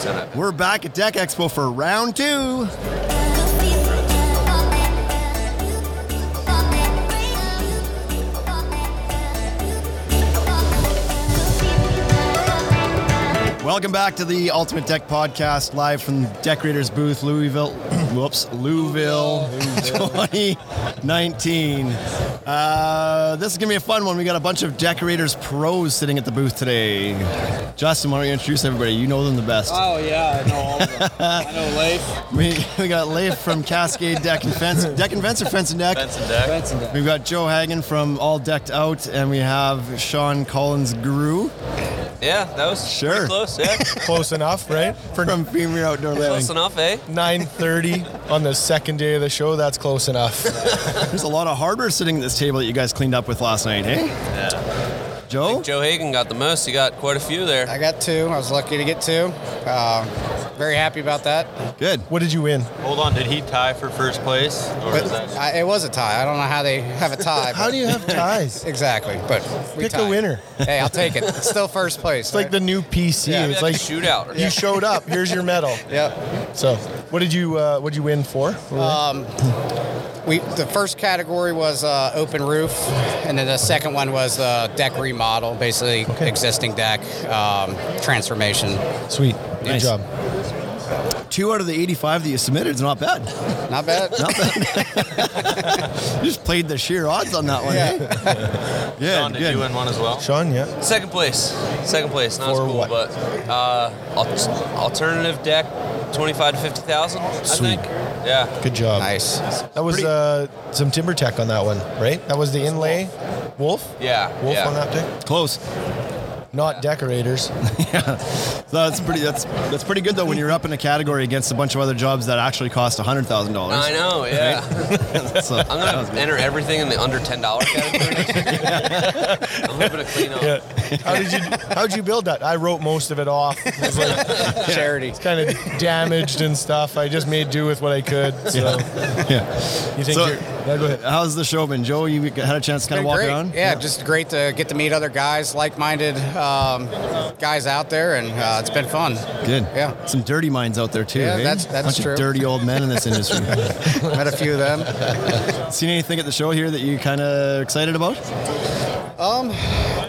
10 out of 10. We're back at Deck Expo for round two. Welcome back to the Ultimate Deck Podcast, live from Deckorators booth, Louisville. Whoops, Louisville, 2019. Uh, this is gonna be a fun one. We got a bunch of Deckorators pros sitting at the booth today. Justin, why don't you introduce everybody? You know them the best. Oh yeah, I know all of them. I know Leif. We, we got Leif from Cascade Deck and Fence. Deck and Fence or Fence and Deck? Fence and deck. Benson. We've got Joe Hagen from All Decked Out, and we have Sean Collins Guru Yeah, that was Sure. close, yeah. Close enough, right? For from Premier Outdoor Living. close enough, eh? 9:30 on the second day of the show, that's close enough. There's a lot of hardware sitting at this table that you guys cleaned up with last night, hey? Yeah. Joe? Joe Hagen got the most. He got quite a few there. I got two. I was lucky to get two. Um, very happy about that. Good. What did you win? Hold on, did he tie for first place? Or But is that I, it was a tie. I don't know how they have a tie. How do you have ties? exactly? But we Pick a winner. Hey, I'll take it. It's still first place. It's like the new PC. Yeah. it's like like a shootout. you showed up. Here's your medal. Yep. So, what did you uh, what did you win for? We the first category was uh, open roof, and then the second one was uh, deck remodel, basically existing deck um, transformation. Sweet. Good Nice. job. Two out of the 85 that you submitted is not bad. Not bad. Not bad. you just played the sheer odds on that one, Yeah. eh? Yeah, John, did good. you win one as well? Sean, yeah. Second place. Second place. Not as cool, what? but uh, al- alternative deck, 25 to 50,000, I Sweet. think. Yeah. Good job. Nice. That was uh, some TimberTech on that one, right? That was the inlay. Wolf? Yeah. Wolf yeah. on that deck? Close. Not Deckorators. So that's pretty. That's that's pretty good though. When you're up in a category against a bunch of other jobs that actually cost hundred thousand dollars. I know, yeah. So, I'm going to enter everything in the under $10 category next year. I'm hoping to clean up. Yeah. How did you How did you build that? I wrote most of it off. It was like Charity. It's kind of damaged and stuff. I just made do with what I could. So yeah. you think So- you're? Yeah, go ahead. How's the show been, Joe? You had a chance to kind of walk great. around. Yeah, just great to get to meet other guys, like-minded um, guys out there, and uh, it's been fun. Good. Yeah. Some dirty minds out there too. Yeah, eh? that's- that's Bunch of true. dirty old men in this industry. Met a few of them. Seen anything at the show here that you kind of excited about?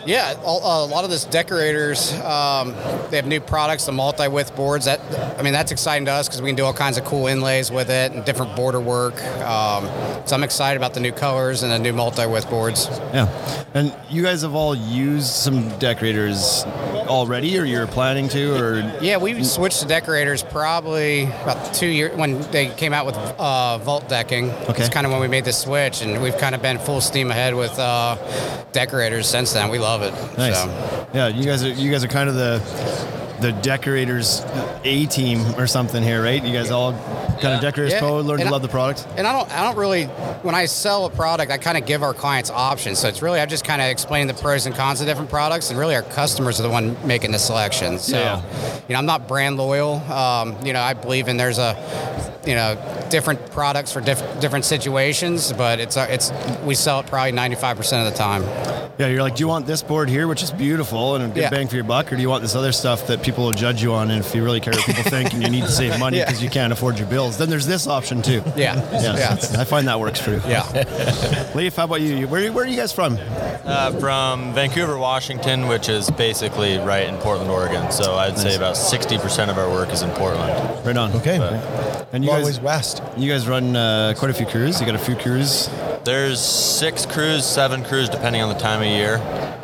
Yeah, a lot of this Deckorators, um, they have new products, the multi-width boards. That I mean, that's exciting to us because we can do all kinds of cool inlays with it and different border work. Um, so I'm excited about the new colors and the new multi-width boards. Yeah. And you guys have all used some Deckorators already, or you're planning to, or Yeah, we switched to Deckorators probably about two years when they came out with uh, vault decking. Okay. It's kind of when we made the switch, and we've kind of been full steam ahead with uh, decorators since then. We love it. nice. So, Yeah, you guys are you guys are kind of the the Deckorators A team or something here, right? You guys all kind Yeah. of Deckorators Yeah, pro, learn to I- love the product. And I don't, I don't really, when I sell a product, I kind of give our clients options. So it's really, I just kind of explain the pros and cons of different products, and really our customers are the one making the selection. So, Yeah. you know, I'm not brand loyal. Um, you know, I believe in there's a, you know, different products for diff- different situations, but it's, uh, it's, we sell it probably 95% of the time. Yeah, you're like, do you want this board here, which is beautiful and a good Yeah. bang for your buck, or do you want this other stuff that people will judge you on? And if you really care what people think and you need to save money Yeah. because you can't afford your bills, then there's this option too. Yeah. Yeah, Yeah. I find that works too. Yeah. Leif, how about you? Where, where are you guys from? Uh, from Vancouver, Washington, which is basically right in Portland, Oregon. So I'd Nice. say about 60% of our work is in Portland. Right on. Okay. And you Long guys, ways west. you guys run uh, quite a few crews. You got a few crews. There's six crews, seven crews, depending on the time of year.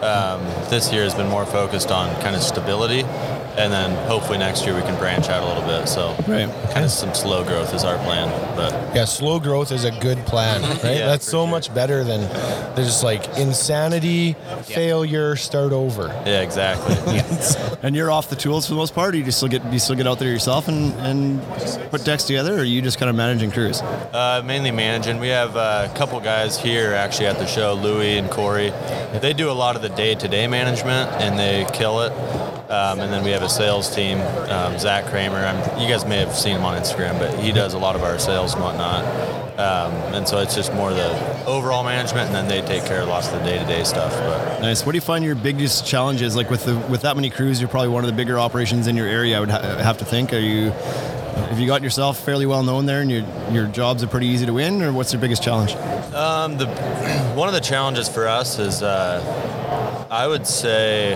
Um, this year has been more focused on kind of stability, and then hopefully next year we can branch out a little bit. So Right. kind of some slow growth is our plan, but Yeah, slow growth is a good plan, right? Yeah, That's so sure. much better than there's like insanity, failure, start over. yeah, exactly. And you're off the tools for the most part. Or you just still get you still get out there yourself and, and put decks together, or are you just kind of managing crews? Uh, mainly managing. We have uh, a couple guys here actually at the show, Louie and Corey. They do a lot of the day-to-day management and they kill it. Um, and then we have a sales team, um, Zach Kramer. I'm, you guys may have seen him on Instagram, but he does a lot of our sales and whatnot. Um, and so it's just more the overall management, and then they take care of lots of the day-to-day stuff. But Nice. What do you find your biggest challenges? Like with the with that many crews, you're probably one of the bigger operations in your area. I would ha- have to think. Are you? Have you got yourself fairly well known there, and your your jobs are pretty easy to win, or what's your biggest challenge? Um, the one of the challenges for us is, uh, I would say,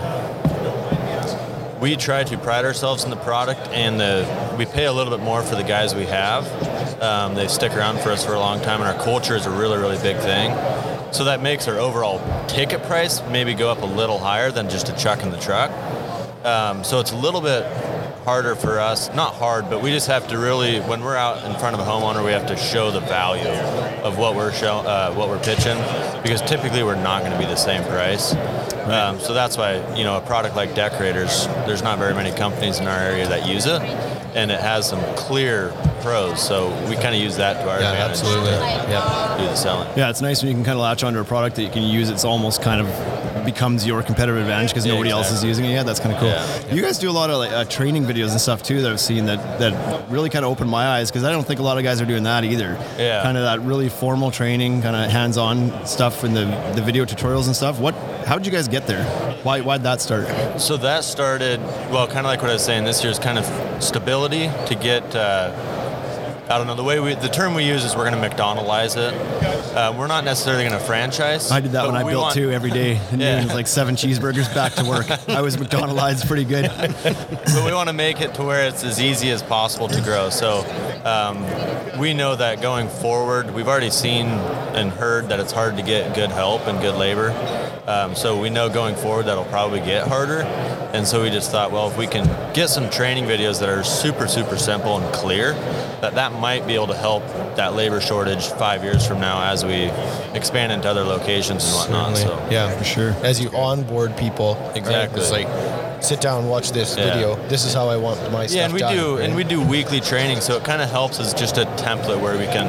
we try to pride ourselves in the product, and the, we pay a little bit more for the guys we have. Um, they stick around for us for a long time, and our culture is a really, really big thing. So that makes our overall ticket price maybe go up a little higher than just a chuck in the truck. Um, so it's a little bit harder for us. Not hard, but we just have to really, when we're out in front of a homeowner, we have to show the value of what we're show, uh, what we're pitching, because typically we're not going to be the same price. Um, so that's why you know a product like Deckorators, there's not very many companies in our area that use it, and it has some clear pros. So we kind of use that to our Yeah, advantage absolutely. to Yeah. do the selling. Yeah, it's nice when you can kind of latch onto a product that you can use. It's almost kind of becomes your competitive advantage because Yeah, nobody else is using it yet. That's kind of cool. Yeah. You guys do a lot of like uh, training videos and stuff too that I've seen that that really kind of opened my eyes because I don't think a lot of guys are doing that either. Yeah. Kind of that really formal training, kind of hands-on stuff in the the video tutorials and stuff. What? How did you guys get there? Why? Why'd that start? So that started, well, kind of like what I was saying. This year's kind of stability to get. Uh, I don't know the way we the term we use is we're going to McDonaldize it. Uh, we're not necessarily going to franchise. I did that when I built want- two every day. And Yeah. it was like seven cheeseburgers back to work. I was McDonald's pretty good. but we want to make it to where it's as easy as possible to grow. So um, we know that going forward, we've already seen and heard that it's hard to get good help and good labor. Um, so we know going forward that'll probably get harder. And so we just thought, well, if we can get some training videos that are super, super simple and clear, that that might be able to help that labor shortage five years from now as we expand into other locations and whatnot. Certainly. So yeah, For sure. As you onboard people, right? Exactly. It's like sit down, watch this Yeah. video. This is how I want my stuff Yeah, and we done, do, right? and we do weekly training, so it kind of helps as just a template where we can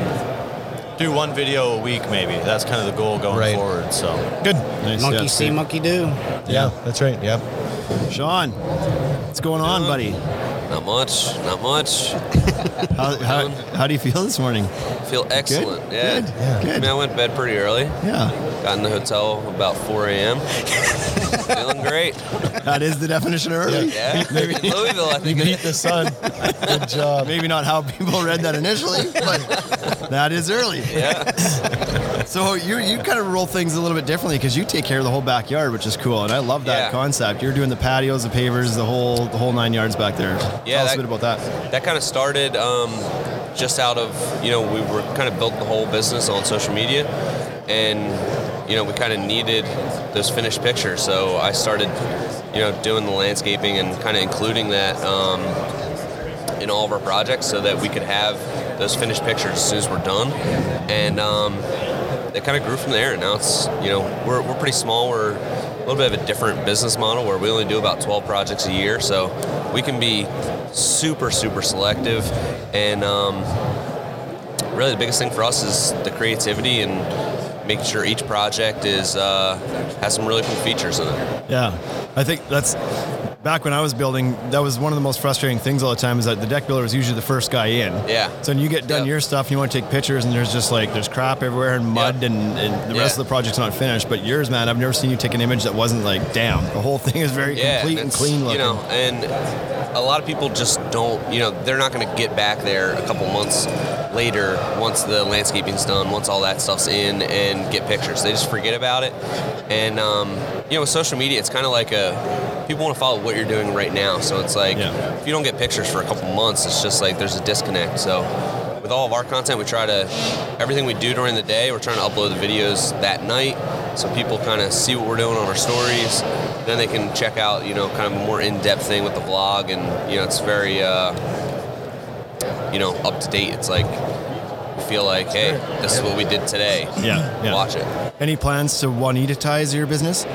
do one video a week, maybe. That's kind of the goal going Right. forward. So good. Nice, Monkey yeah, see, sweet. monkey do. Yeah, that's right. Yeah. Sean, what's going on, buddy? Not much. Not much. How, how, how do you feel this morning? Feel excellent. Yeah. Good. I Good. mean, I went to bed pretty early. Yeah, Got in the hotel about 4 a.m. Feeling great. that is the definition of early. Yeah. Maybe in Louisville, I think. Meet the sun. Good job. Maybe not how people read that initially, but that is early. Yeah. So you you kind of roll things a little bit differently because you take care of the whole backyard, which is cool, and I love that Yeah. concept. You're doing the patios, the pavers, the whole the whole nine yards back there. Yeah, Tell us a bit about that. that kind of started um, just out of you know we were kind of built the whole business on social media and you know we kind of needed those finished pictures so i started you know doing the landscaping and kind of including that um, in all of our projects so that we could have those finished pictures as soon as we're done and um, it kind of grew from there. And now it's you know we're, we're pretty small. We're a little bit of a different business model where we only do about 12 projects a year. So we can be super super selective. And um, really the biggest thing for us is the creativity and making sure each project is uh, has some really cool features in it. Yeah, I think that's back when I was building. That was one of the most frustrating things all the time is that the deck builder was usually the first guy in. Yeah. So when you get done Yep. your stuff, you want to take pictures, and there's just like there's crap everywhere and mud, Yep. and, and the rest Yeah. of the project's not finished. But yours, man, I've never seen you take an image that wasn't like, damn, the whole thing is very yeah, complete and clean looking. You know, and a lot of people just don't. You know, they're not going to get back there a couple months later once the landscaping's done, once all that stuff's in, and get pictures. They just forget about it. And um, you know, with social media, it's kind of like a people want to follow what you're doing right now. So it's like Yeah. if you don't get pictures for a couple months, it's just like there's a disconnect. So with all of our content, we try to everything we do during the day, we're trying to upload the videos that night, so people kind of see what we're doing on our stories. Then they can check out, you know, kind of a more in-depth thing with the vlog, and you know, it's very, uh, you know, up to date. It's like feel like, hey, this is what we did today. Yeah, yeah. Watch it. Any plans to Juanita-tize your business?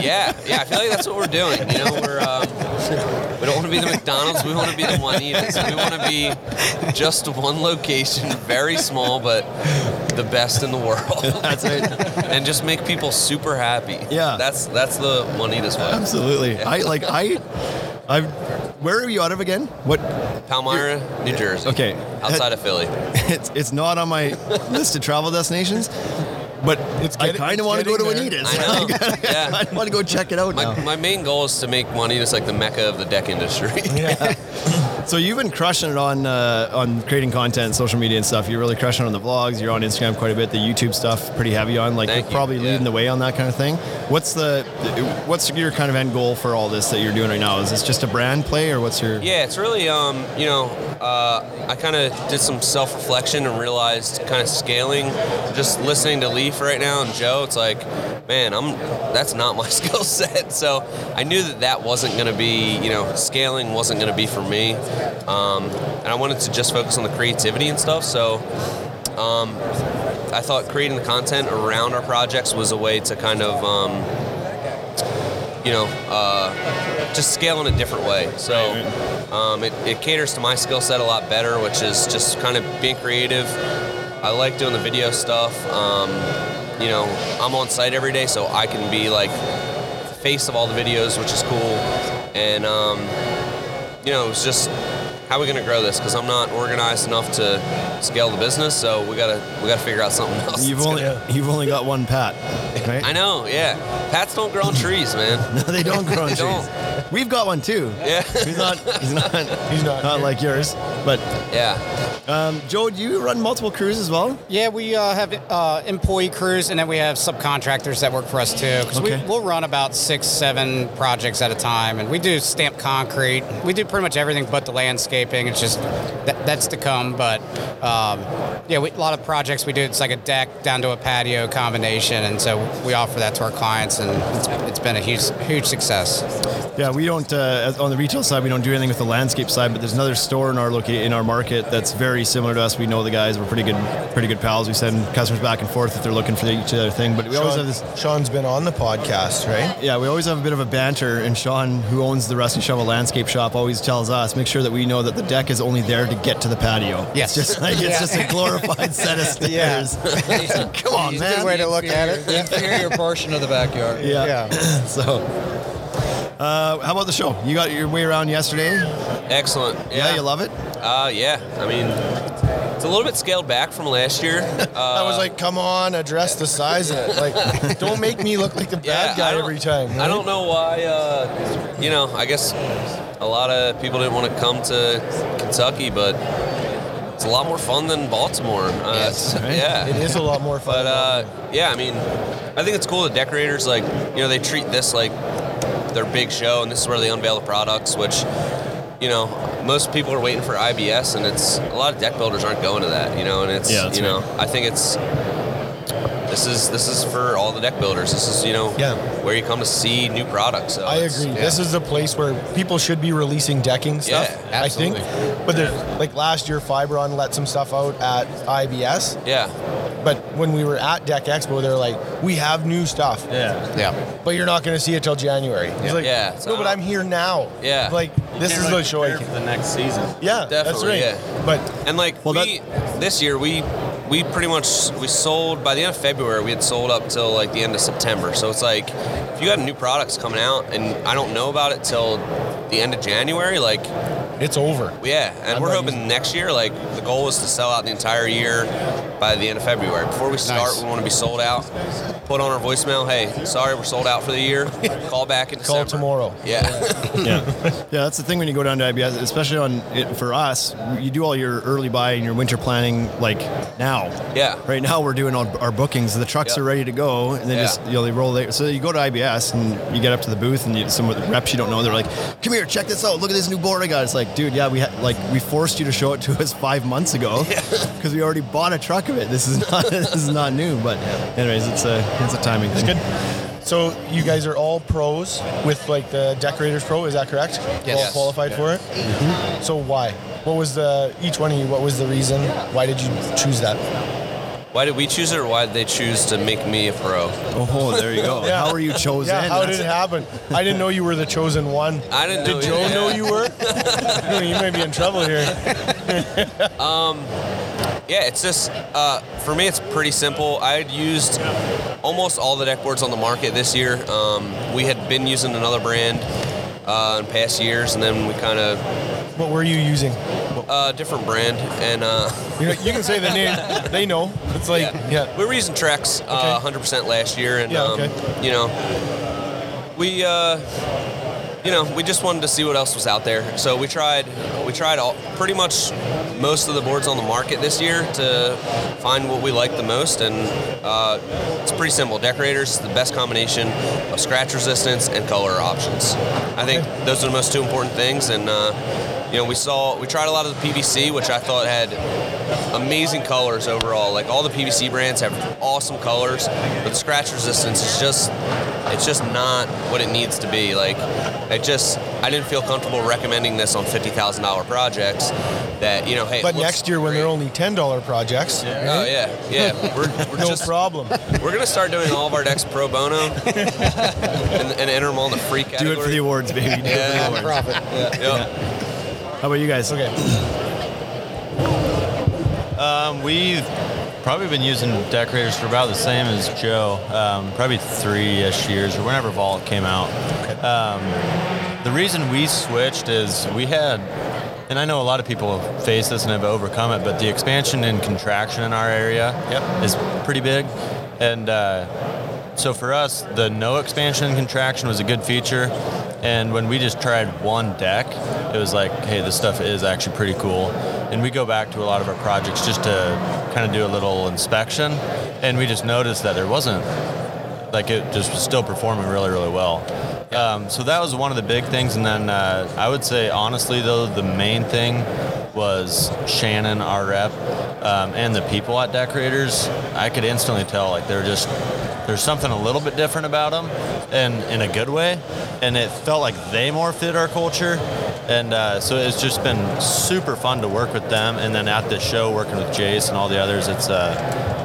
Yeah, yeah. I feel like that's what we're doing. You know, we're um, We don't want to be the McDonald's. We want to be the Juanitas. We want to be just one location, very small, but the best in the world. That's it. and just make people super happy. Yeah. That's that's the Juanitas way. Absolutely. I like I. I. Where are you out of again? What? Palmyra, New Jersey. Okay. Outside of Philly. It's it's not on my list of travel destinations, but It's I kind of want to go to getting there. Juanitas. I know. Yeah. I want to go check it out My, now. my main goal is to make Juanitas like the mecca of the deck industry. So you've been crushing it on uh, on creating content, social media and stuff. You're really crushing it on the vlogs. You're on Instagram quite a bit. The YouTube stuff pretty heavy on. Like Thank you're you. probably Yeah. leading the way on that kind of thing. What's the what's your kind of end goal for all this that you're doing right now? Is this just a brand play or what's your? Yeah, it's really, um, you know, uh, I kind of did some self reflection and realized kind of scaling, just listening to Leif right now and Joe, it's like, man, I'm that's not my skill set. So I knew that that wasn't going to be, you know, scaling wasn't going to be for me. Um, and I wanted to just focus on the creativity and stuff. So um, I thought creating the content around our projects was a way to kind of, um, you know, uh, just scale in a different way. So um, it, it caters to my skill set a lot better, which is just kind of being creative. I like doing the video stuff. Um, you know, I'm on site every day, so I can be like the face of all the videos, which is cool. And um, you know, it's just how are we going to grow this? Because I'm not organized enough to scale the business, so we gotta we gotta figure out something else. You've only gonna- you've only got one pat, right? I know, yeah. Pats don't grow on trees, man. No, they don't grow on trees. don't. We've got one too. Yeah, He's not. He's not. He's not. Not like yours. But yeah. um, Joe, do you run multiple crews as well? Yeah, we uh, have uh, employee crews, and then we have subcontractors that work for us too. Because Okay. we, we'll run about six, seven projects at a time, and we do stamp concrete. We do pretty much everything but the landscaping. It's just that, that's to come. But um, yeah, we, a lot of projects we do. It's like a deck down to a patio combination, and so we offer that to our clients, and it's, it's been a huge, huge success. Yeah, we don't uh, on the retail side. We don't do anything with the landscape side, but there's another store in our loca- in our market that's very similar to us. We know the guys. We're pretty good, pretty good pals. We send customers back and forth if they're looking for each other thing. But we always have Sean, this. Sean's been on the podcast, right? Yeah, we always have a bit of a banter, and Sean, who owns the Rusty Shovel Landscape Shop, always tells us make sure that we know that the deck is only there to get to the patio. Yes. it's just like it's just a glorified set of stairs. Come on, It's a good man. way to look at it. The inferior portion of the backyard. yeah. yeah. so, uh, how about the show? You got your way around yesterday. Excellent. Yeah, you love it. Uh, yeah. I mean, it's a little bit scaled back from last year. Uh, I was like, come on, address the size of it. Like, don't make me look like the bad yeah, guy every time. I don't know why. Uh, you know, I guess a lot of people didn't want to come to Kentucky, but it's a lot more fun than Baltimore. Uh, Yes, right? Yeah. It is a lot more fun. But uh, yeah, I mean, I think it's cool. The Deckorators, like, you know, they treat this like their big show, and this is where they unveil the products. Which, you know, most people are waiting for IBS, and it's a lot of deck builders aren't going to that. You know, and it's Yeah, you know, I think it's this is this is for all the deck builders. This is you know Yeah. where you come to see new products. So I agree. yeah. This is a place where people should be releasing decking stuff. Yeah, I think. But there's like last year, Fiberon let some stuff out at IBS. yeah, But when we were at Deck Expo, they're like, "We have new stuff, Yeah. Yeah. but you're not going to see it till January." He's like, Yeah, so "No, but I'm here now." Yeah. Like this is the show. I can, for the next season. yeah, that's Definitely, right. yeah. But And like Well, we this year we we pretty much we sold by the end of February we had sold up till like the end of September. So it's like if you got new products coming out and I don't know about it till the end of January, like it's over. yeah, and I'm we're hoping using- next year like the goal is to sell out the entire year by the end of February. Before we start, Nice. we want to be sold out. Put on our voicemail, hey, sorry we're sold out for the year. Call back in Call tomorrow. Yeah. yeah, yeah. That's the thing when you go down to IBS, especially on it, for us. You do all your early buy and your winter planning like now. Yeah. Right now we're doing all our bookings. The trucks Yep. are ready to go, and then Yeah. just you know they roll. There. So you go to IBS and you get up to the booth, and you, some of the reps you don't know, they're like, "Come here, check this out. Look at this new board I got." It's like, dude, yeah, we had like we forced you to show it to us five months ago because we already bought a truck of it. This is not this is not new. But anyways, it's a it's a timing thing. Good. So you guys are all pros with like the Deckorators Pro, is that correct? Yes. All qualified for it. Mm-hmm. So why? What was the each one of you? What was the reason? Why did you choose that? why did we choose it, or why did they choose to make me a pro? Oh, there you go. Yeah. How were you chosen? Yeah, how did it happen? I didn't know you were the chosen one. I didn't Did know. Joe yeah. know you were? you might be in trouble here. Um, Yeah, it's just uh, for me. It's pretty simple. I had used almost all the deck boards on the market this year. Um, we had been using another brand uh, in past years, and then we kind of What were you using? uh, different brand, and uh, You, know, you can say the name. They know. It's like, yeah. we were using Trex uh, 100% last year, and Yeah, um, you know, we uh, you know we just wanted to see what else was out there. So we tried we tried all pretty much most of the boards on the market this year to find what we liked the most, and uh, it's pretty simple. Deckorators is the best combination of scratch resistance and color options. I think those are the most two important things, and. Uh, you know, we saw we tried a lot of the PVC, which I thought had amazing colors overall. Like all the PVC brands have awesome colors, but the scratch resistance is just it's just not what it needs to be. Like it just I didn't feel comfortable recommending this on fifty thousand dollar projects. That you know, hey, But next year, when they're only ten dollar projects, Oh yeah, yeah. We're, we're no just problem. we're gonna start doing all of our decks pro bono and, and enter them all in the free Do it for the awards, baby. Do it for the Yeah. awards. Profit. Yep. How about you guys? Okay. Um, we've probably been using Deckorators for about the same as Joe, um, probably three-ish years or whenever Vault came out. Um, the reason we switched is we had, and I know a lot of people have faced this and have overcome it, but the expansion and contraction in our area Yep. is pretty big, and uh, so for us, the no expansion and contraction was a good feature. And when we just tried one deck, it was like, hey, this stuff is actually pretty cool. And we go back to a lot of our projects just to kind of do a little inspection, and we just noticed that there wasn't like it just was still performing really, really well. Um, so that was one of the big things. And then uh, I would say, honestly, though, the main thing was Shannon, our rep, um, and the people at Deckorators. I could instantly tell like they're just there's something a little bit different about them, and in a good way. And it felt like they more fit our culture. And uh, so it's just been super fun to work with them. And then at the show, working with Jace and all the others, it's uh,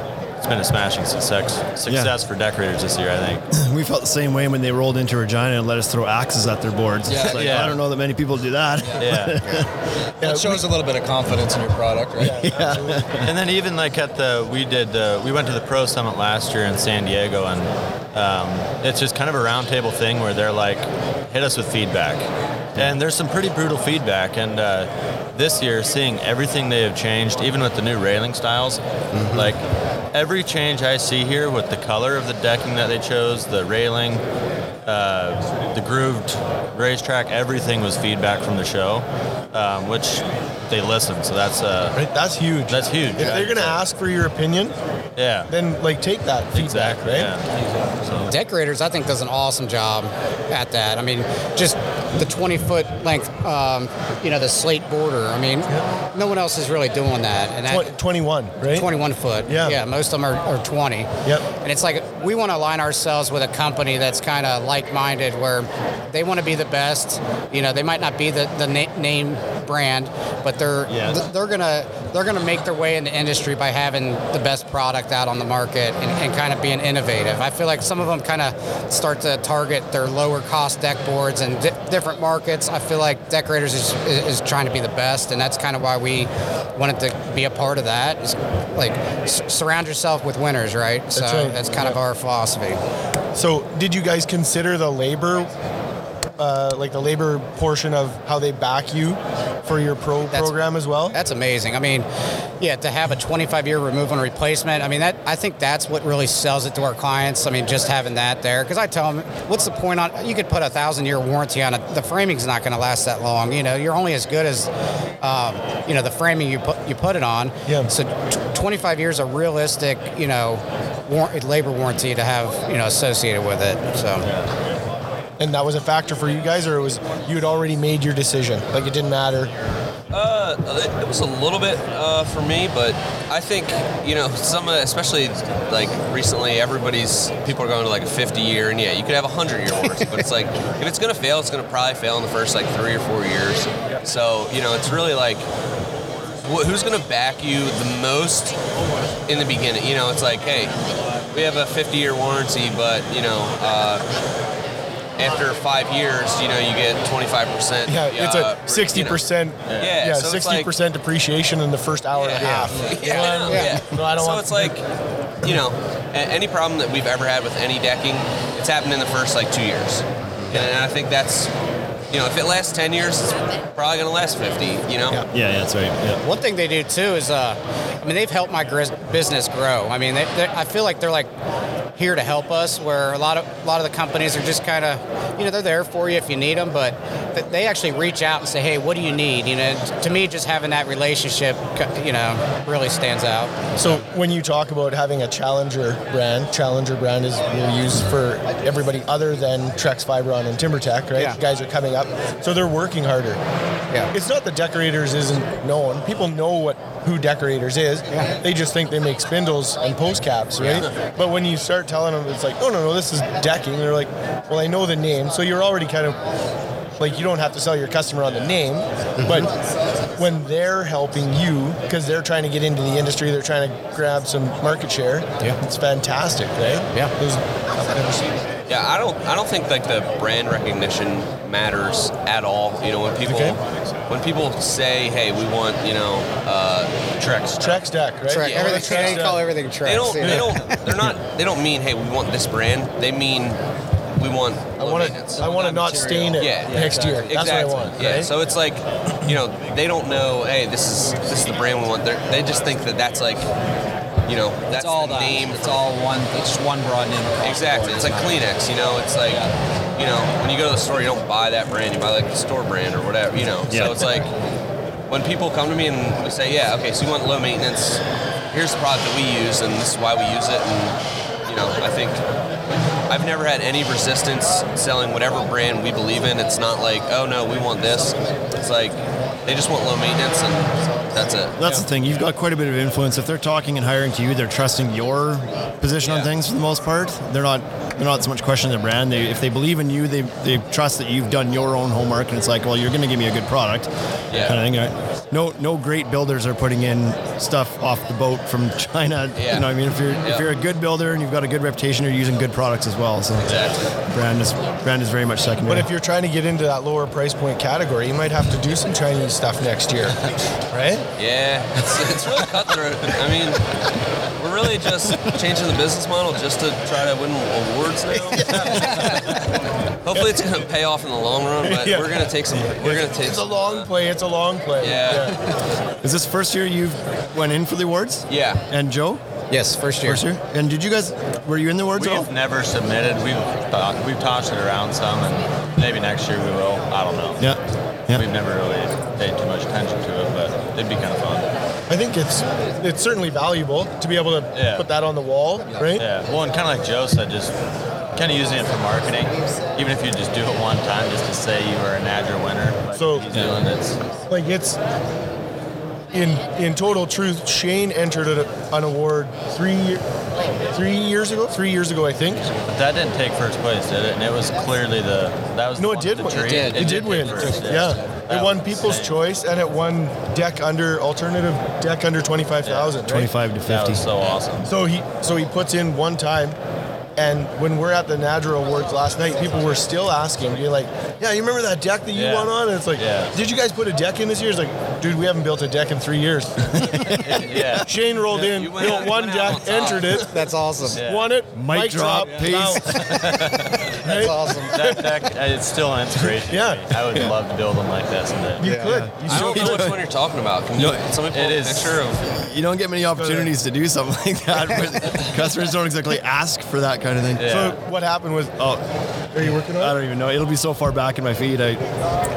been a smashing success success for Deckorators this year. I think. We felt the same way when they rolled into Regina and let us throw axes at their boards. Yeah. Like, Yeah. I don't know that many people do that. Yeah. It shows a little bit of confidence in your product, right? Yeah, and then even like at the we did uh, we went to the pro summit last year in San Diego and um, it's just kind of a roundtable thing where they're like hit us with feedback and there's some pretty brutal feedback and uh, this year seeing everything they have changed even with the new railing styles like every change I see here with the color of the decking that they chose the railing uh, the grooved racetrack everything was feedback from the show um, which they listened so that's uh, Right? That's huge. that's huge if they're gonna ask for your opinion, yeah then like take that feedback, Exactly. right? Yeah. So, Deckorators, I think, does an awesome job at that. I mean, just the 20 foot length, um, you know, the slate border. I mean, no one else is really doing that. And that, 21, right? 21 foot. Yeah. Yeah, most of them are, are 20. Yep. And it's like we want to align ourselves with a company that's kind of like minded where they want to be the best. You know, they might not be the, the na- name brand, but they're Yes. th- they're gonna they're gonna make their way in the industry by having the best product out on the market and, and kind of being innovative. I feel like some of them kind of start to target their lower cost deck boards and di- different markets. I feel like Deckorators is, is, is trying to be the best, and that's kind of why we wanted to be a part of that. It's like s- surround yourself with winners, right? so right. that's kind of our philosophy. So, did you guys consider the labor, uh, like the labor portion of how they back you for your pro That's- program as well? That's amazing. I mean, yeah, to have a 25 year remove and replacement. I mean, that I think that's what really sells it to our clients. I mean, just having that there, because I tell them, what's the point on? You could put a thousand year warranty on it. The framing's not going to last that long. You know, you're only as good as, um, you know, the framing you put you put it on. Yeah. So, t- 25 years of realistic, you know, war- labor warranty to have, you know, associated with it. So. and that was a factor for you guys, or it was you had already made your decision? Like it didn't matter. Uh, it, it was a little bit uh, for me, but I think you know some, of, especially like recently, everybody's people are going to like a 50 year, and yeah, you could have a 100 year warranty, but it's like if it's gonna fail, it's gonna probably fail in the first like three or four years. So you know, it's really like wh- who's going to back you the most in the beginning? You know, it's like, hey, we have a 50-year warranty, but you know, uh, after five years, you know, you get 25%. Yeah, it's uh, a sixty you know. percent. Yeah, Yeah, so it's sixty like- percent depreciation in the first hour and a half. Yeah, I know, yeah. No, I don't so want- it's like, you know, any problem that we've ever had with any decking, it's happened in the first like two years, and I think that's, you know, if it lasts ten years, it's probably gonna last fifty. You know. Yeah. Yeah, yeah, that's right. Yeah. One thing they do too is, uh, I mean, they've helped my gris- business grow. I mean, they, they, I feel like they're like here to help us, where a lot of a lot of the companies are just kind of, you know, they're there for you if you need them, but th- they actually reach out and say, hey, what do you need? You know, t- to me, just having that relationship, you know, really stands out. So when you talk about having a Challenger brand, Challenger brand is we'll use for everybody other than Trex Fiberon and TimberTech, right? Yeah. Guys are coming so they're working harder. Yeah. It's not that Deckorators isn't known. People know what who Deckorators is. Yeah. They just think they make spindles and post caps, right? But when you start telling them, it's like, oh no, no, this is decking. They're like, well, I know the name, so you're already kind of like you don't have to sell your customer on the name, mm-hmm. but when they're helping you because they're trying to get into the industry, they're trying to grab some market share. Yeah. it's fantastic, right? Yeah. Those- I've never seen it. Yeah, I don't. I don't think like the brand recognition matters at all. You know, when people Okay. when people say, "Hey, we want," you know, uh, Trex. Trex deck, right? Trek. Yeah, everything, Trex they deck. call everything Trex. They don't. yeah. They don't. They're not. They don't mean, "Hey, we want this brand." They mean, "We want." I want to. I want to not stain it Yeah, yeah, next year. That's exactly. what I want. Yeah. right? So it's like, you know, they don't know. Hey, this is this is the brand we want. They're, they just think that that's like, you know, that's It's all the that. name. It's for- all one. It's just one broad name. Exactly. It's like Kleenex. You know, it's like, you know, when you go to the store, you don't buy that brand. You buy like the store brand or whatever. You know. Yeah. So it's like when people come to me and we say, yeah, okay, so you want low maintenance. Here's the product that we use, and this is why we use it. And you know, I think I've never had any resistance selling whatever brand we believe in. It's not like, oh no, we want this. It's like they just want low maintenance, and that's it. That's the thing. You've got quite a bit of influence. If they're talking and hiring to you, they're trusting your position on things for the most part. They're not. They're not so much questioning the brand. They, if they believe in you, they, they trust that you've done your own homework, and it's like, well, you're going to give me a good product. Yeah. Kind of thing. right? No, no great builders are putting in stuff off the boat from China. Yeah. You know, what I mean, if you're Yeah. if you're a good builder and you've got a good reputation, you're using good products as well. So Exactly. brand is brand is very much secondary. But if you're trying to get into that lower price point category, you might have to do some Chinese stuff next year, right? Yeah, it's, it's really cutthroat. I mean, we're really just changing the business model just to try to win awards now. Hopefully, it's going to pay off in the long run, but Yeah. we're going to take some. We're going to take. It's a long uh, play. It's a long play. Yeah. is this first year you've went in for the awards? Yeah. And Joe, Yes, first year. first year. And did you guys were you in the awards? We've never submitted. We've thought, we've tossed it around some, and maybe next year we will. I don't know. Yeah. Yeah. We've never really paid too much attention to it, but it'd be kind of fun. I think it's it's certainly valuable to be able to Yeah. put that on the wall, right? Yeah. Well, and kind of like Joe said, just kind of using it for marketing. Even if you just do it one time, just to say you were a NADRA winner. Like So- he's doing it's Like it's in in total truth, Shane entered a, an award three three years ago. Three years ago, I think. But that didn't take first place, did it? And it was clearly the that was No, the it did win. It did. It did win. take first, Yeah, That it won People's insane. Choice and it won deck under alternative deck under twenty five thousand. right? 25 to 50. That was so awesome. So he so he puts in one time, and when we're at the NADRA Awards last night, people were still asking, being like, "Yeah, you remember that deck that you Yeah. won on?" And it's like, Yeah. "Did you guys put a deck in this year?" It's like, "Dude, we haven't built a deck in three years." yeah. Shane rolled in, built out- one deck, on entered it, That's awesome. Yeah. won it, Mic drop, peace. Bounce. That's awesome. That deck, uh, it's still an inspiration. Yeah. To me. I would love to build them like that someday. You Yeah. could. You I still don't know could. which one you're talking about. Can you? Can somebody pull It a is- picture of? You don't get many opportunities to do something like that. but Customers don't exactly ask for that kind of thing. Yeah. So what happened was, Oh, are you working I on it? I don't even know. It'll be so far back in my feed. I,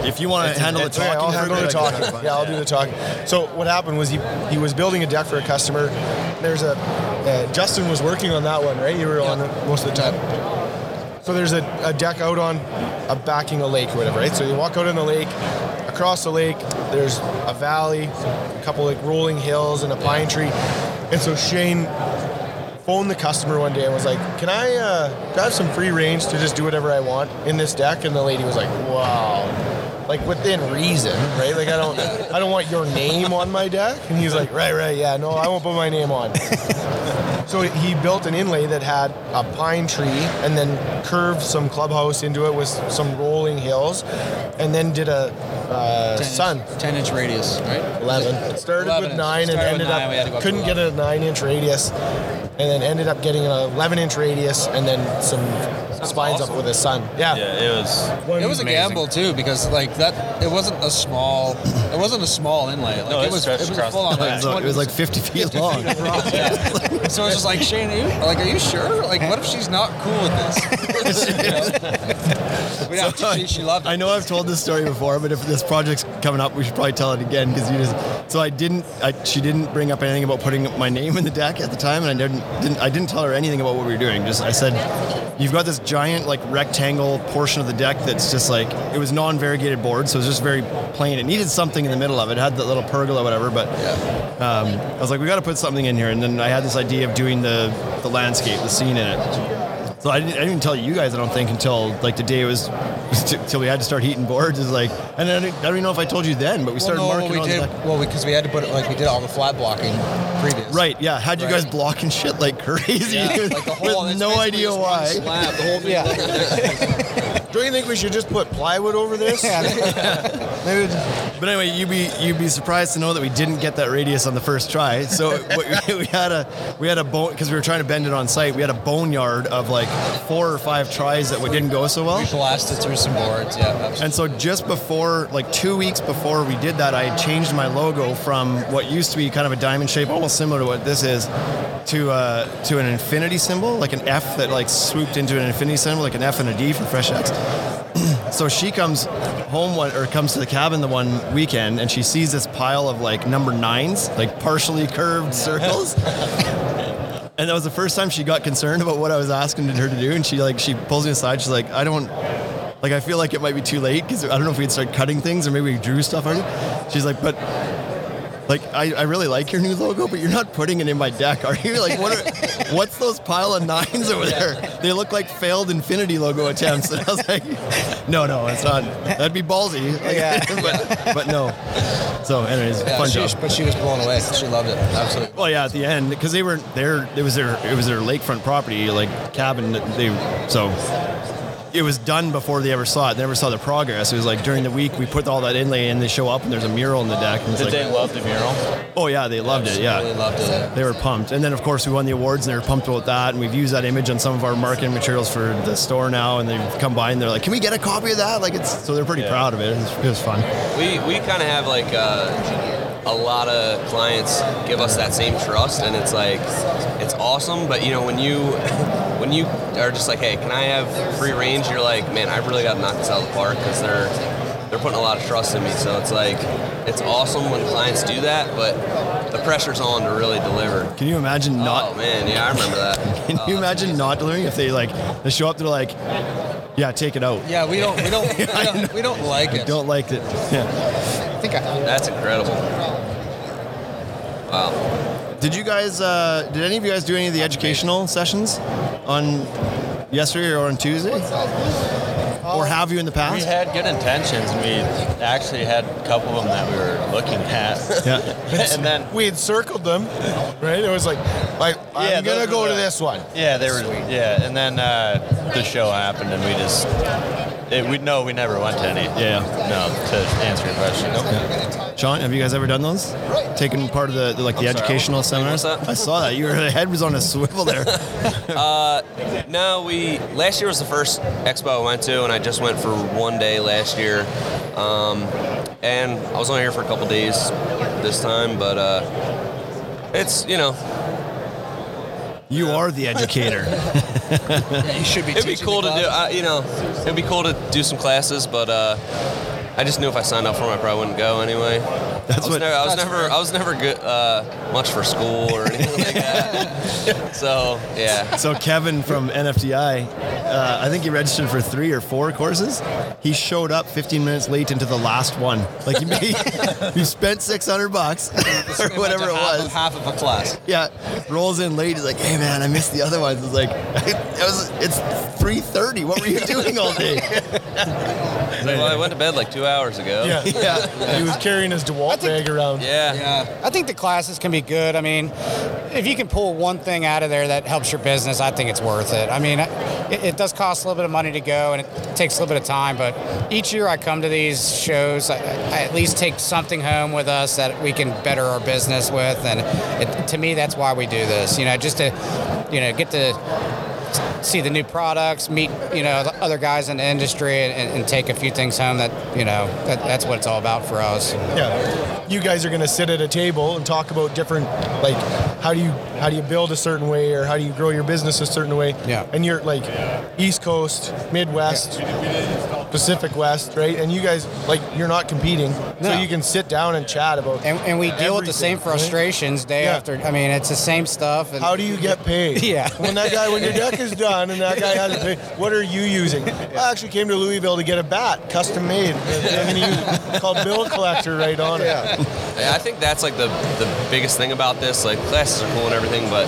if you want to handle the Okay, talking, I'll for a handle the bit, I can- talking. Yeah, I'll do the talking. So what happened was he he was building a deck for a customer. There's a uh, Justin was working on that one, right? You were on it most of the time. So there's a, a deck out on a backing a lake or whatever, right? So you walk out in the lake. Across the lake, there's a valley, a couple like rolling hills, and a pine tree. And so Shane phoned the customer one day and was like, "Can I, uh, have some free range to just do whatever I want in this deck?" And the lady was like, "Wow." like within reason, right? Like I don't, I don't want your name on my deck. And he's like, right, right, yeah, no, I won't put my name on. So he built an inlay that had a pine tree and then curved some clubhouse into it with some rolling hills, and then did a uh, 10 sun. Inch, 10 inch radius, right? 11. It started 11 with 9 and Started with ended nine, we had to go up, up couldn't get a 9 inch radius, and then ended up getting an 11 inch radius and then some spines up with a sun. Yeah. Yeah, it was. It was a gamble too because like that, it wasn't a small, it wasn't a small inlay. Like No, it it was, it was full on like It was, like- it was like 50 feet long. Yeah. so it's just like Shane, are you like, are you sure? Like, what if she's not cool with this? You know? So, she, she loved it. I know I've told this story before, but if this project's coming up, we should probably tell it again because you just. So I didn't. I, she didn't bring up anything about putting my name in the deck at the time, and I didn't. didn't I didn't tell her anything about what we were doing. Just I said, you've got this giant like rectangle portion of the deck that's just like it was non-variegated board, so it was just very plain. It needed something in the middle of it. It had the little pergola, whatever, but. Um, I was like, we got to put something in here, and then I had this idea of doing the the landscape, the scene in it. So I didn't, I didn't tell you guys. I don't think until like the day it was, until we had to start heating boards. Is like, and I don't, I don't even know if I told you then, but we started well, no, marking we on did the well because we had to put it like we did all the flat blocking previous. Right, yeah. Had you Right. guys blocking shit like crazy Yeah, like the whole, with no idea why. Slab, the whole thing. Yeah. Don't you think we should just put plywood over this? Maybe But anyway, you'd be you'd be surprised to know that we didn't get that radius on the first try. So we, we had a we had a bone because we were trying to bend it on site. We had a boneyard of like four or five tries that didn't go so well. We blasted through some boards. Yeah, absolutely. And so just before, like two weeks before we did that, I had changed my logo from what used to be kind of a diamond shape, almost similar to what this is, to uh, to an infinity symbol, like an F that like swooped into an infinity symbol, like an F and a D for Fresh Decks. so she comes home one or comes to the cabin the one weekend, and she sees this pile of like number nines, like partially curved circles. And that was the first time she got concerned about what I was asking her to do. And she like she pulls me aside. She's like, I don't like. I feel like it might be too late because I don't know if we'd start cutting things or maybe we drew stuff already. She's like, but like I, I really like your new logo, but you're not putting it in my deck, are you? Like what are what's those pile of nines over there? They look like failed Infinity logo attempts. And I was like, no, no, it's not. That'd be ballsy. Like, but, but no. So, anyways, Yeah, fun she, job. but she was blown away. She loved it. Absolutely. Well, yeah, at the end because they were there. It was their it was their lakefront property, like cabin. that They so it was done before they ever saw it. They never saw the progress. It was like during the week we put all that inlay and they show up and there's a mural in the deck. And Did like, they love the mural? oh yeah, they loved it. Yeah, Really loved it. they were pumped. And then of course we won the awards and they were pumped about that. And we've used that image on some of our marketing materials for the store now. And they've come by and they're like, can we get a copy of that? Like it's so they're pretty Yeah. proud of it. It was, it was fun. We we kind of have like uh, a lot of clients give us that same trust, and it's like it's awesome. But you know when you when you are just like, hey, can I have free range? You're like, man, I really got to knock this out of the park because they're they're putting a lot of trust in me. So it's like it's awesome when clients do that, but the pressure's on to really deliver. Can you imagine not oh man, yeah, I remember that. Can Oh, you that's imagine not delivering if they like they show up? They're like, yeah, take it out. Yeah, we don't, we don't, we don't, we don't like it. We don't like it. Yeah. I think I, That's incredible. Wow. Did you guys? Uh, did any of you guys do any of the educational sessions on yesterday or on Tuesday? Or have you in the past? We had good intentions, and we actually had a couple of them that we were looking at. Yeah. and then, we had circled them, right? It was like, like I'm gonna go were to the- this one. yeah, they were, yeah, and then uh, the show happened, and we just, it, we no, we never went to any. Yeah. No, to answer your question. Sean, have you guys ever done those? Taken part of the, the like the I'm sorry, educational what's seminars? that? I saw that. Your head was on a swivel there. No, we last year was the first expo I went to, and I just went for one day last year. Um, and I was only here for a couple days this time, but uh, it's you know You are the educator. Yeah, you should be. it'd be cool to do. class. Uh, you know, it'd be cool to do some classes, but uh, I just knew if I signed up for them, I probably wouldn't go anyway. That's I was, what. never, I was that's never, I was never good uh, much for school or anything like that. so yeah, So Kevin from NFDI, uh, I think he registered for three or four courses. He showed up 15 minutes late into the last one. Like he made, he spent 600 bucks or whatever to it half was. Of, half of a class. Yeah, rolls in late. He's like, "Hey man, I missed the other ones." It's like, it was, it's 3:30. What were you doing all day? well, I went to bed like two hours ago. Yeah. yeah. He was carrying his DeWalt bag around. Yeah. Yeah. I think the classes can be good. I mean, if you can pull one thing out of there that helps your business, I think it's worth it. I mean, it, it does cost a little bit of money to go and it takes a little bit of time, but each year I come to these shows, I, I at least take something home with us that we can better our business with. And it, to me, that's why we do this, you know, just to, you know, get to see the new products, meet you know the other guys in the industry, and, and take a few things home. That you know that, that's what it's all about for us. Yeah. You guys are going to sit at a table and talk about different, like, how do you how do you build a certain way or how do you grow your business a certain way. Yeah. And you're like East Coast, Midwest, Pacific West, right? And you guys like you're not competing, so you can sit down and chat about. And, and we deal with the same frustrations day Yeah. after. I mean, it's the same stuff. And How do you get paid? Yeah. When that guy, when your deck is done and that guy hasn't paid, what are you using? I actually came to Louisville to get a bat, custom made. I'm going to use called Bill Collector right on it. Yeah, I think that's like the the biggest thing about this. Like classes are cool and everything, but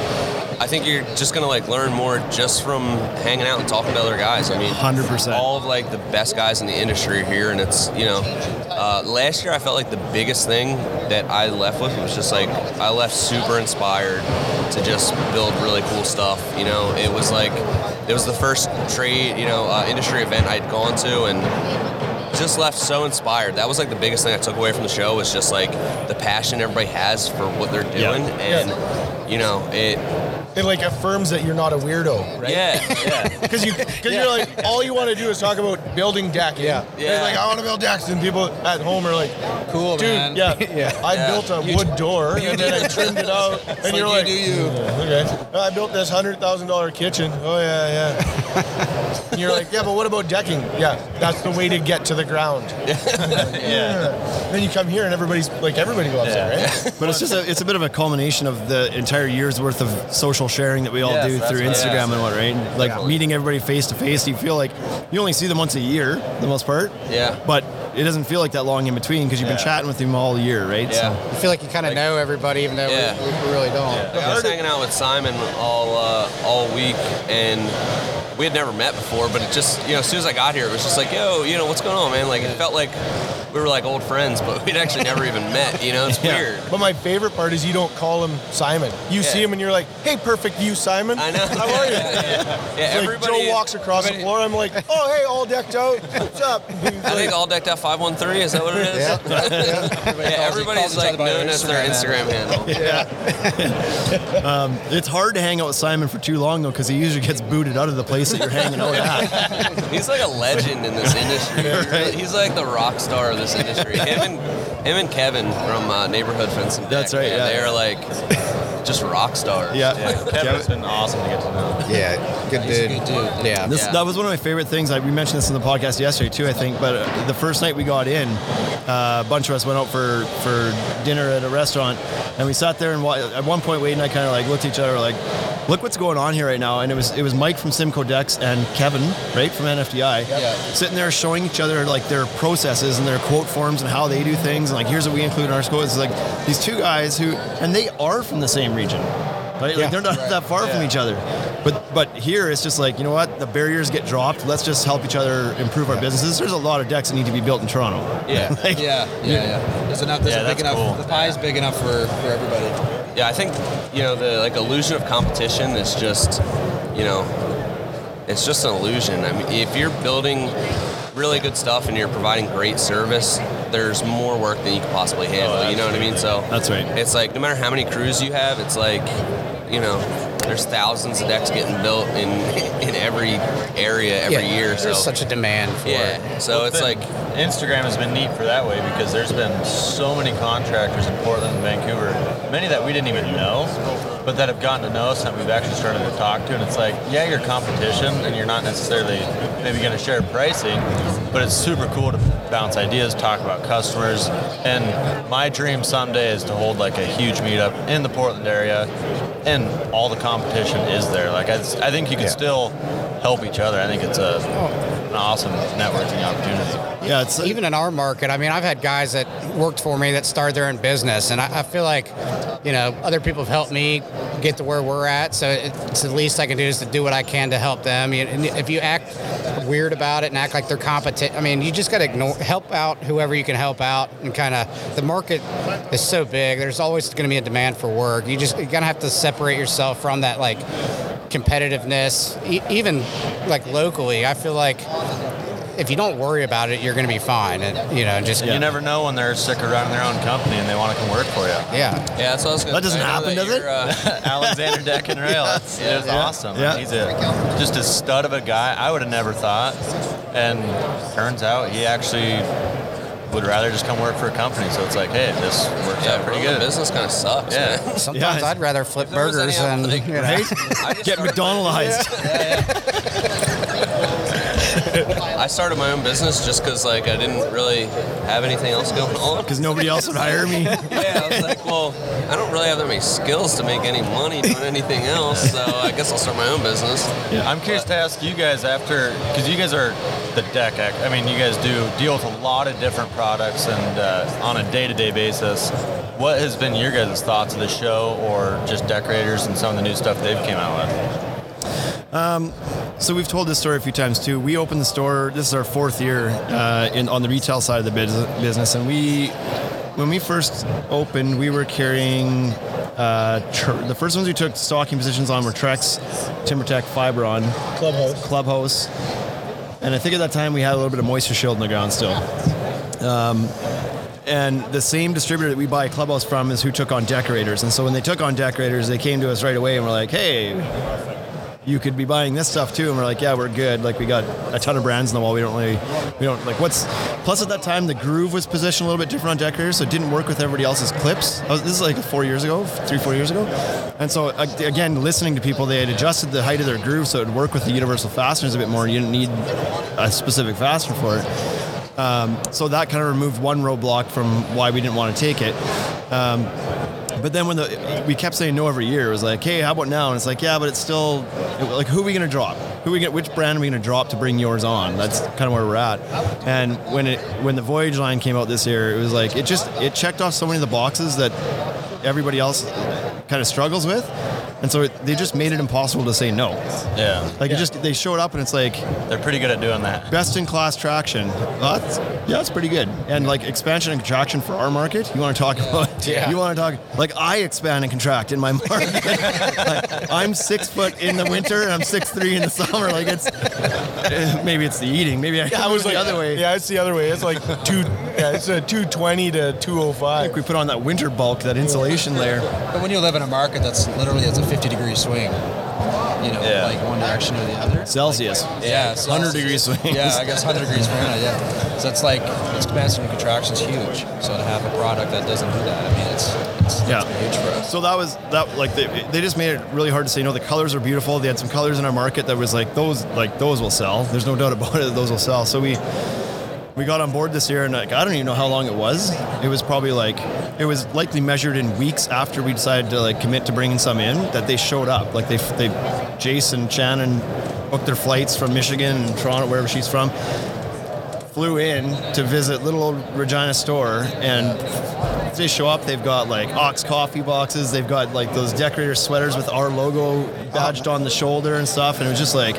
I think you're just gonna like learn more just from hanging out and talking to other guys. I mean, 100%. All of like the best guys in the industry are here, and it's you know, uh, last year I felt like the biggest thing that I left with was just like I left super inspired to just build really cool stuff. You know, it was like it was the first trade you know uh, industry event I'd gone to, and just left so inspired. That was like the biggest thing I took away from the show was just like the passion everybody has for what they're doing, and you know it. It like affirms that you're not a weirdo, right? Yeah, yeah, Because you, because you're like, all you want to do is talk about building decking. Yeah. Yeah. like, I want to build decks, and people at home are like, Cool, dude, man. yeah, Yeah. I Yeah. built a wood door, and then I trimmed it out, and like you're you like, do you. Yeah, okay. Oh, I built this hundred thousand dollar kitchen. Oh yeah, yeah. and you're like, yeah, but what about decking? Yeah, that's the way to get to the ground. yeah. Then you come here and everybody's like, everybody loves Yeah. it, right? But it's just a, it's a bit of a culmination of the entire year's worth of social sharing that we all Yes, do through what- Instagram yeah. and what, right? Like meeting everybody face to face. You feel like you only see them once a year, the most part. Yeah. But it doesn't feel like that long in between because you've been Yeah. chatting with them all year, right? yeah. you feel like you kind of know everybody, even though Yeah. we, we really don't. Like, I was hanging out with Simon all uh, all week, and we had never met before. But it just, you know, as soon as I got here, it was just like, yo, you know, what's going on, man? Like, it felt like we were like old friends, but we'd actually never even met. You know, it's Yeah. weird. But my favorite part is you don't call him Simon. You see Yeah. him and you're like, hey, perfect view, Simon. I know. How are you? Yeah, yeah. Yeah, It's like everybody. Joe walks across the floor. I'm like, oh, hey, all decked out. What's up? He's I think all decked out 513. Is that what it is? Yeah. Yeah, everybody's like other by their known as their Instagram Instagram handle. It's hard to hang out with Simon for too long though because he usually gets booted out of the place that you're hanging out at. He's like a legend in this industry. He really- He's like the rock star of this industry. Him and him and Kevin from uh, Neighborhood Fencing. That's right, man, yeah. They're like just rock stars. Yeah. Yeah, Kevin's been awesome to get to know. Yeah, good He's a dude. good dude. Yeah. This, Yeah. That was one of my favorite things. I, we mentioned this in the podcast yesterday too, I think. But uh, the first night we got in, uh, a bunch of us went out for, for dinner at a restaurant, and we sat there and wa- at one point, Wade and I kind of like looked at each other like, "Look what's going on here right now." And it was it was Mike from Simcoe Decks and Kevin, right from NFDI, Yeah. sitting there showing each other like their processes and their quote forms and how they do things. And like, here's what we include in our scope. It's like these two guys who, and they are from the same region. Right? Yeah. Like they're not Right. that far from each other. But but here it's just like, you know what? The barriers get dropped. Let's just help each other improve our businesses. There's a lot of decks that need to be built in Toronto. Yeah. Like, Yeah, yeah, yeah. There's enough. There's Yeah, a big that's enough. cool. The pie's big enough for, for everybody. Yeah, I think you know the like illusion of competition is just you know it's just an illusion. I mean, if you're building really good stuff and you're providing great service, there's more work than you could possibly handle. Oh, you know what I mean? So That's right. It's like no matter how many crews you have, it's like you know there's thousands of decks getting built in in every area every Yeah, year. So There's such a demand for it. yeah, so it's like Instagram has been neat for that way because there's been so many contractors in Portland and Vancouver, many that we didn't even know, but that have gotten to know us and we've actually started to talk to. And it's like, yeah, you're competition and you're not necessarily maybe going to share pricing, but it's super cool to bounce ideas, talk about customers. And my dream someday is to hold like a huge meetup in the Portland area, and all the competition is there. Like I, I think you can Yeah. still help each other. I think it's a oh, an awesome networking opportunity. Yeah, it's even in our market, I mean, I've had guys that worked for me that started their own business, and I, I feel like, you know, other people have helped me get to where we're at. So it's the least I can do is to do what I can to help them. And if you act weird about it and act like they're competent, I mean, you just got to ignore, help out whoever you can help out, and kind of the market is so big. There's always going to be a demand for work. You just you're gonna have to separate yourself from that like competitiveness, e- even like locally. I feel like if you don't worry about it, you're going to be fine. And you know, just You never know when they're sick of running their own company and they want to come work for you. yeah. Yeah, that's what I was gonna That doesn't. I happen, does it? Uh, Alexander Deck and Rail. That's, that's awesome. Yeah. He's a, just a stud of a guy. I would have never thought. And turns out he actually would rather just come work for a company. So it's like, hey, this works yeah, out pretty good. business kind of sucks. Yeah. man. Sometimes Yeah. I'd rather flip If there was burgers any than other- you know. right. I just Get started- McDonaldized. I started my own business just because like I didn't really have anything else going on. because nobody else would hire me. Yeah, I was like, well, I don't really have that many skills to make any money doing anything else, so I guess I'll start my own business. Yeah. I'm curious to ask you guys after, because you guys are the deck. I mean, you guys do deal with a lot of different products and uh, on a day-to-day basis. What has been your guys' thoughts of the show, or just Deckorators and some of the new stuff they've came out with? So we've told this story a few times too. We opened the store. This is our fourth year uh, in on the retail side of the bus- business, and we, when we first opened, we were carrying. Uh, tr- the first ones we took stocking positions on were Trex, TimberTech, Fiberon, Clubhouse. Clubhouse, and I think at that time we had a little bit of MoistureShield in the ground still. Um, and the same distributor that we buy Clubhouse from is who took on Deckorators. And so when they took on Deckorators, they came to us right away and were like, "Hey, you could be buying this stuff too." And we're like, "Yeah, we're good. Like we got a ton of brands in the wall. We don't really, we don't like what's." Plus at that time the groove was positioned a little bit different on Deckorators, so it didn't work with everybody else's clips. Was, this is like four years ago, three, four years ago. And so again, listening to people, they had adjusted the height of their groove so it would work with the universal fasteners a bit more. You didn't need a specific fastener for it. Um, so that kind of removed one roadblock from why we didn't want to take it. Um, but then when the we kept saying no every year, it was like, hey, how about now? And it's like, yeah, but it's still like, who are we going to drop? Who we get? Which brand are we going to drop to bring yours on? That's kind of where we're at. And when it when the Voyage line came out this year, it was like it just it checked off so many of the boxes that everybody else kind of struggles with. And so it, they just made it impossible to say no. Yeah, Like it just they showed up and it's like they're pretty good at doing that. best in class traction. Well, that's, yeah, that's pretty good. And like expansion and contraction for our market, you want to talk about? Yeah. You want to talk like I expand and contract in my market. like, I'm six foot in the winter and I'm six three in the summer. Like it's eh, maybe it's the eating. Maybe I, Yeah, I was the like other way. Yeah, it's the other way. It's like two. Yeah, it's a two twenty to two oh five. Like we put on that winter bulk, that insulation layer. But when you live in a market that's literally as a 50 degree swing, you know, Yeah. like one direction or the other. Celsius. Yeah, so 100 it's- degree swings. Yeah, I guess 100 degrees Fahrenheit. Yeah, so it's like expansion and contraction is huge. So to have a product that doesn't do that, I mean, it's it's, Yeah. it's huge for us. So that was that like they, they just made it really hard to say you know, The colors are beautiful. They had some colors in our market that was like those like those will sell. There's no doubt about it. that Those will sell. So we we got on board this year and like I don't even know how long it was. It was probably like it was likely measured in weeks after we decided to like commit to bringing some in that they showed up. Like they they Jason Shannon booked their flights from Michigan and Toronto wherever she's from. Flew in to visit little old Regina store and they show up, they've got like Ox coffee boxes, they've got like those decorator sweaters with our logo badged on the shoulder and stuff, and it was just like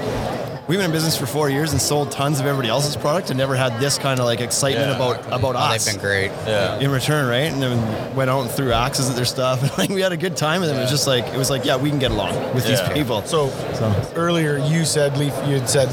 we've been in business for four years and sold tons of everybody else's product and never had this kind of like excitement Yeah. about about Oh, us. they've been great. Yeah. In return, right? And then went out and threw axes at their stuff, and like we had a good time with them. It was just like it was like, yeah, we can get along with Yeah. these people. So, So- earlier you said Leif, you had said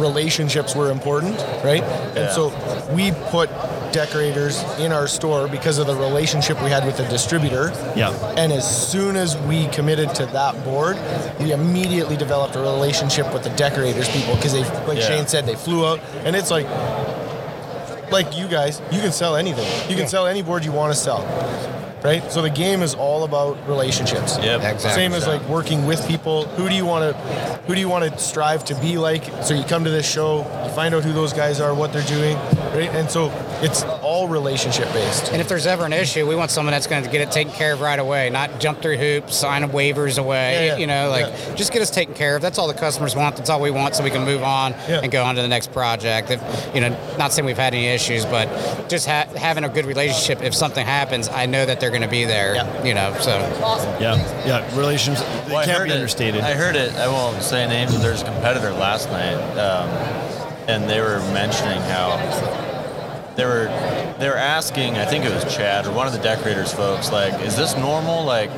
relationships were important, right? And Yeah. so we put Deckorators in our store because of the relationship we had with the distributor. Yeah. And as soon as we committed to that board, we immediately developed a relationship with the Deckorators people because they, like Yeah. Shane said, they flew out, and it's like, like you guys, you can sell anything. You can sell any board you want to sell, right? So the game is all about relationships. Yep. Exactly. Same as like working with people. Who do you want to, who do you want to strive to be like? So you come to this show, you find out who those guys are, what they're doing, right? And so it's all all relationship based. And if there's ever an issue, we want someone that's going to get it taken care of right away, not jump through hoops, sign waivers away. Yeah, yeah. You know, like Yeah. just get us taken care of. That's all the customers want. That's all we want, so we can move on Yeah. and go on to the next project. If, you know, not saying we've had any issues, but just ha- having a good relationship. If something happens, I know that they're going to be there. Yeah. You know, so awesome. Yeah, yeah. Relationships they Well, I can't heard be it- understated. I heard it. I won't say names, but there's a competitor last night, um, and they were mentioning how they were they were asking. I think it was Chad or one of the Deckorators folks. Like, is this normal? Like.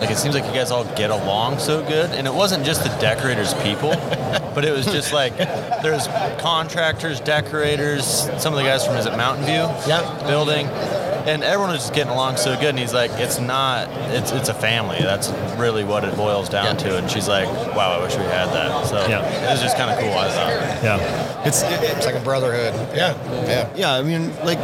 Like it seems like you guys all get along so good, and it wasn't just the Deckorators people, but it was just like there's contractors, Deckorators, some of the guys from is it Mountain View, Yeah. building, and everyone was just getting along so good. And he's like, it's not, it's it's a family. That's really what it boils down to. And she's like, wow, I wish we had that. So Yeah. it was just kind of cool. I thought. yeah, it's it's like a brotherhood. Yeah. Yeah. yeah. I mean, like,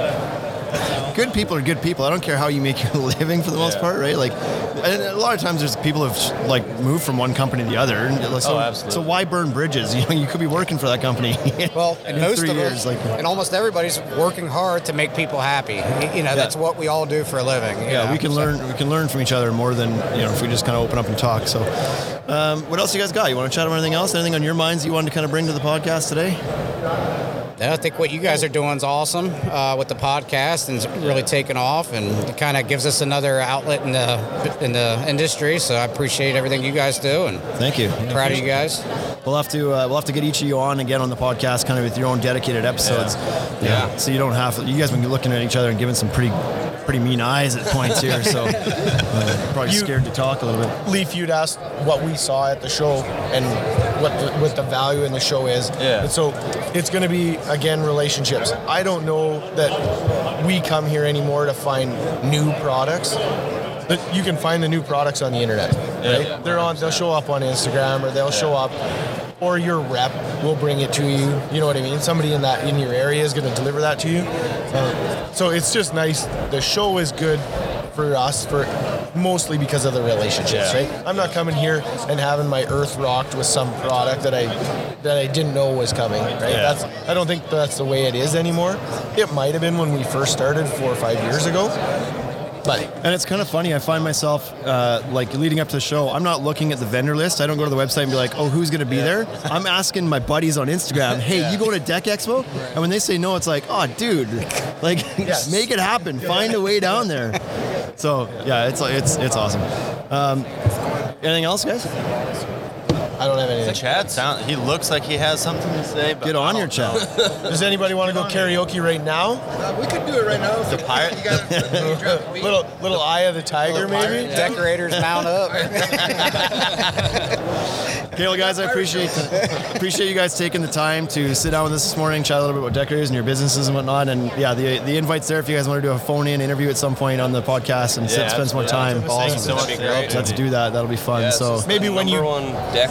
good people are good people. I don't care how you make your living for the most Yeah. part, right? Like, and a lot of times there's people who've like moved from one company to the other. And so, Oh, absolutely. So why burn bridges? You know, you could be working for that company. Well, and in most three of years, us, like. and almost everybody's working hard to make people happy. You know, that's what we all do for a living. Yeah, know, we can so. learn. We can learn from each other more than you know if we just kind of open up and talk. So, um, what else you guys got? You want to chat about anything else? Anything on your minds you wanted to kind of bring to the podcast today? Yeah, I think what you guys are doing is awesome uh, with the podcast and it's really taken off, and it kind of gives us another outlet in the in the industry. So I appreciate everything you guys do, and Thank you. proud of you guys. We'll have to uh, we'll have to get each of you on again on the podcast, kind of with your own dedicated episodes. Yeah. So you don't have you guys been looking at each other and giving some pretty pretty mean eyes at points here. So uh, probably You- scared to talk a little bit. Leif, you'd asked what we saw at the show and what the, what the value in the show is. Yeah. And so it's going to be, again, relationships. I don't know that we come here anymore to find new products. But you can find the new products on the internet. Right? Yeah. They're on. They'll show up on Instagram, or they'll show up, or your rep will bring it to you. You know what I mean? Somebody in that in your area is going to deliver that to you. Uh, so it's just nice. The show is good for us for mostly because of the relationships, Yeah. right? I'm not coming here and having my earth rocked with some product that I that I didn't know was coming, right? Yeah. That's I don't think that's the way it is anymore. It might have been when we first started four or five years ago. But And it's kind of funny. I find myself uh, like leading up to the show. I'm not looking at the vendor list. I don't go to the website and be like, "Oh, who's going to be there?" I'm asking my buddies on Instagram, "Hey, you going to Deck Expo?" And when they say no, it's like, "Oh, dude, like Yes. make it happen. Find a way down there." So yeah, it's it's it's awesome. Um, anything else, guys? I don't have anything. Chad sound. He looks like he has something to say. But Get on your chat. Does anybody want to go karaoke right now? Uh, we could do it right now. The pirate. You got little little eye of the tiger, maybe. Deckorators mount up. Okay, well, guys, I appreciate appreciate you guys taking the time to sit down with us this morning, chat a little bit about Deckorators and your businesses and whatnot. And yeah, the the invite's there if you guys want to do a phone in interview at some point on the podcast and sit, spend some more time. Thank you so much. That'd be great. Let's do that. That'll be fun. Yeah, so this Maybe when number you- one deck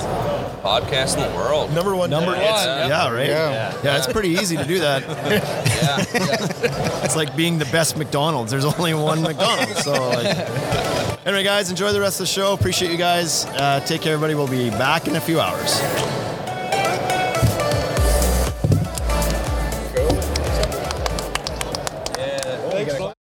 podcast in the world. Number one. number decorator. It's- yeah, right. Yeah. Yeah. it's pretty easy to do that. It's like being the best McDonald's. There's only one McDonald's. So, like, anyway, guys, enjoy the rest of the show. Appreciate you guys. Uh, take care, everybody. We'll be back in a few hours.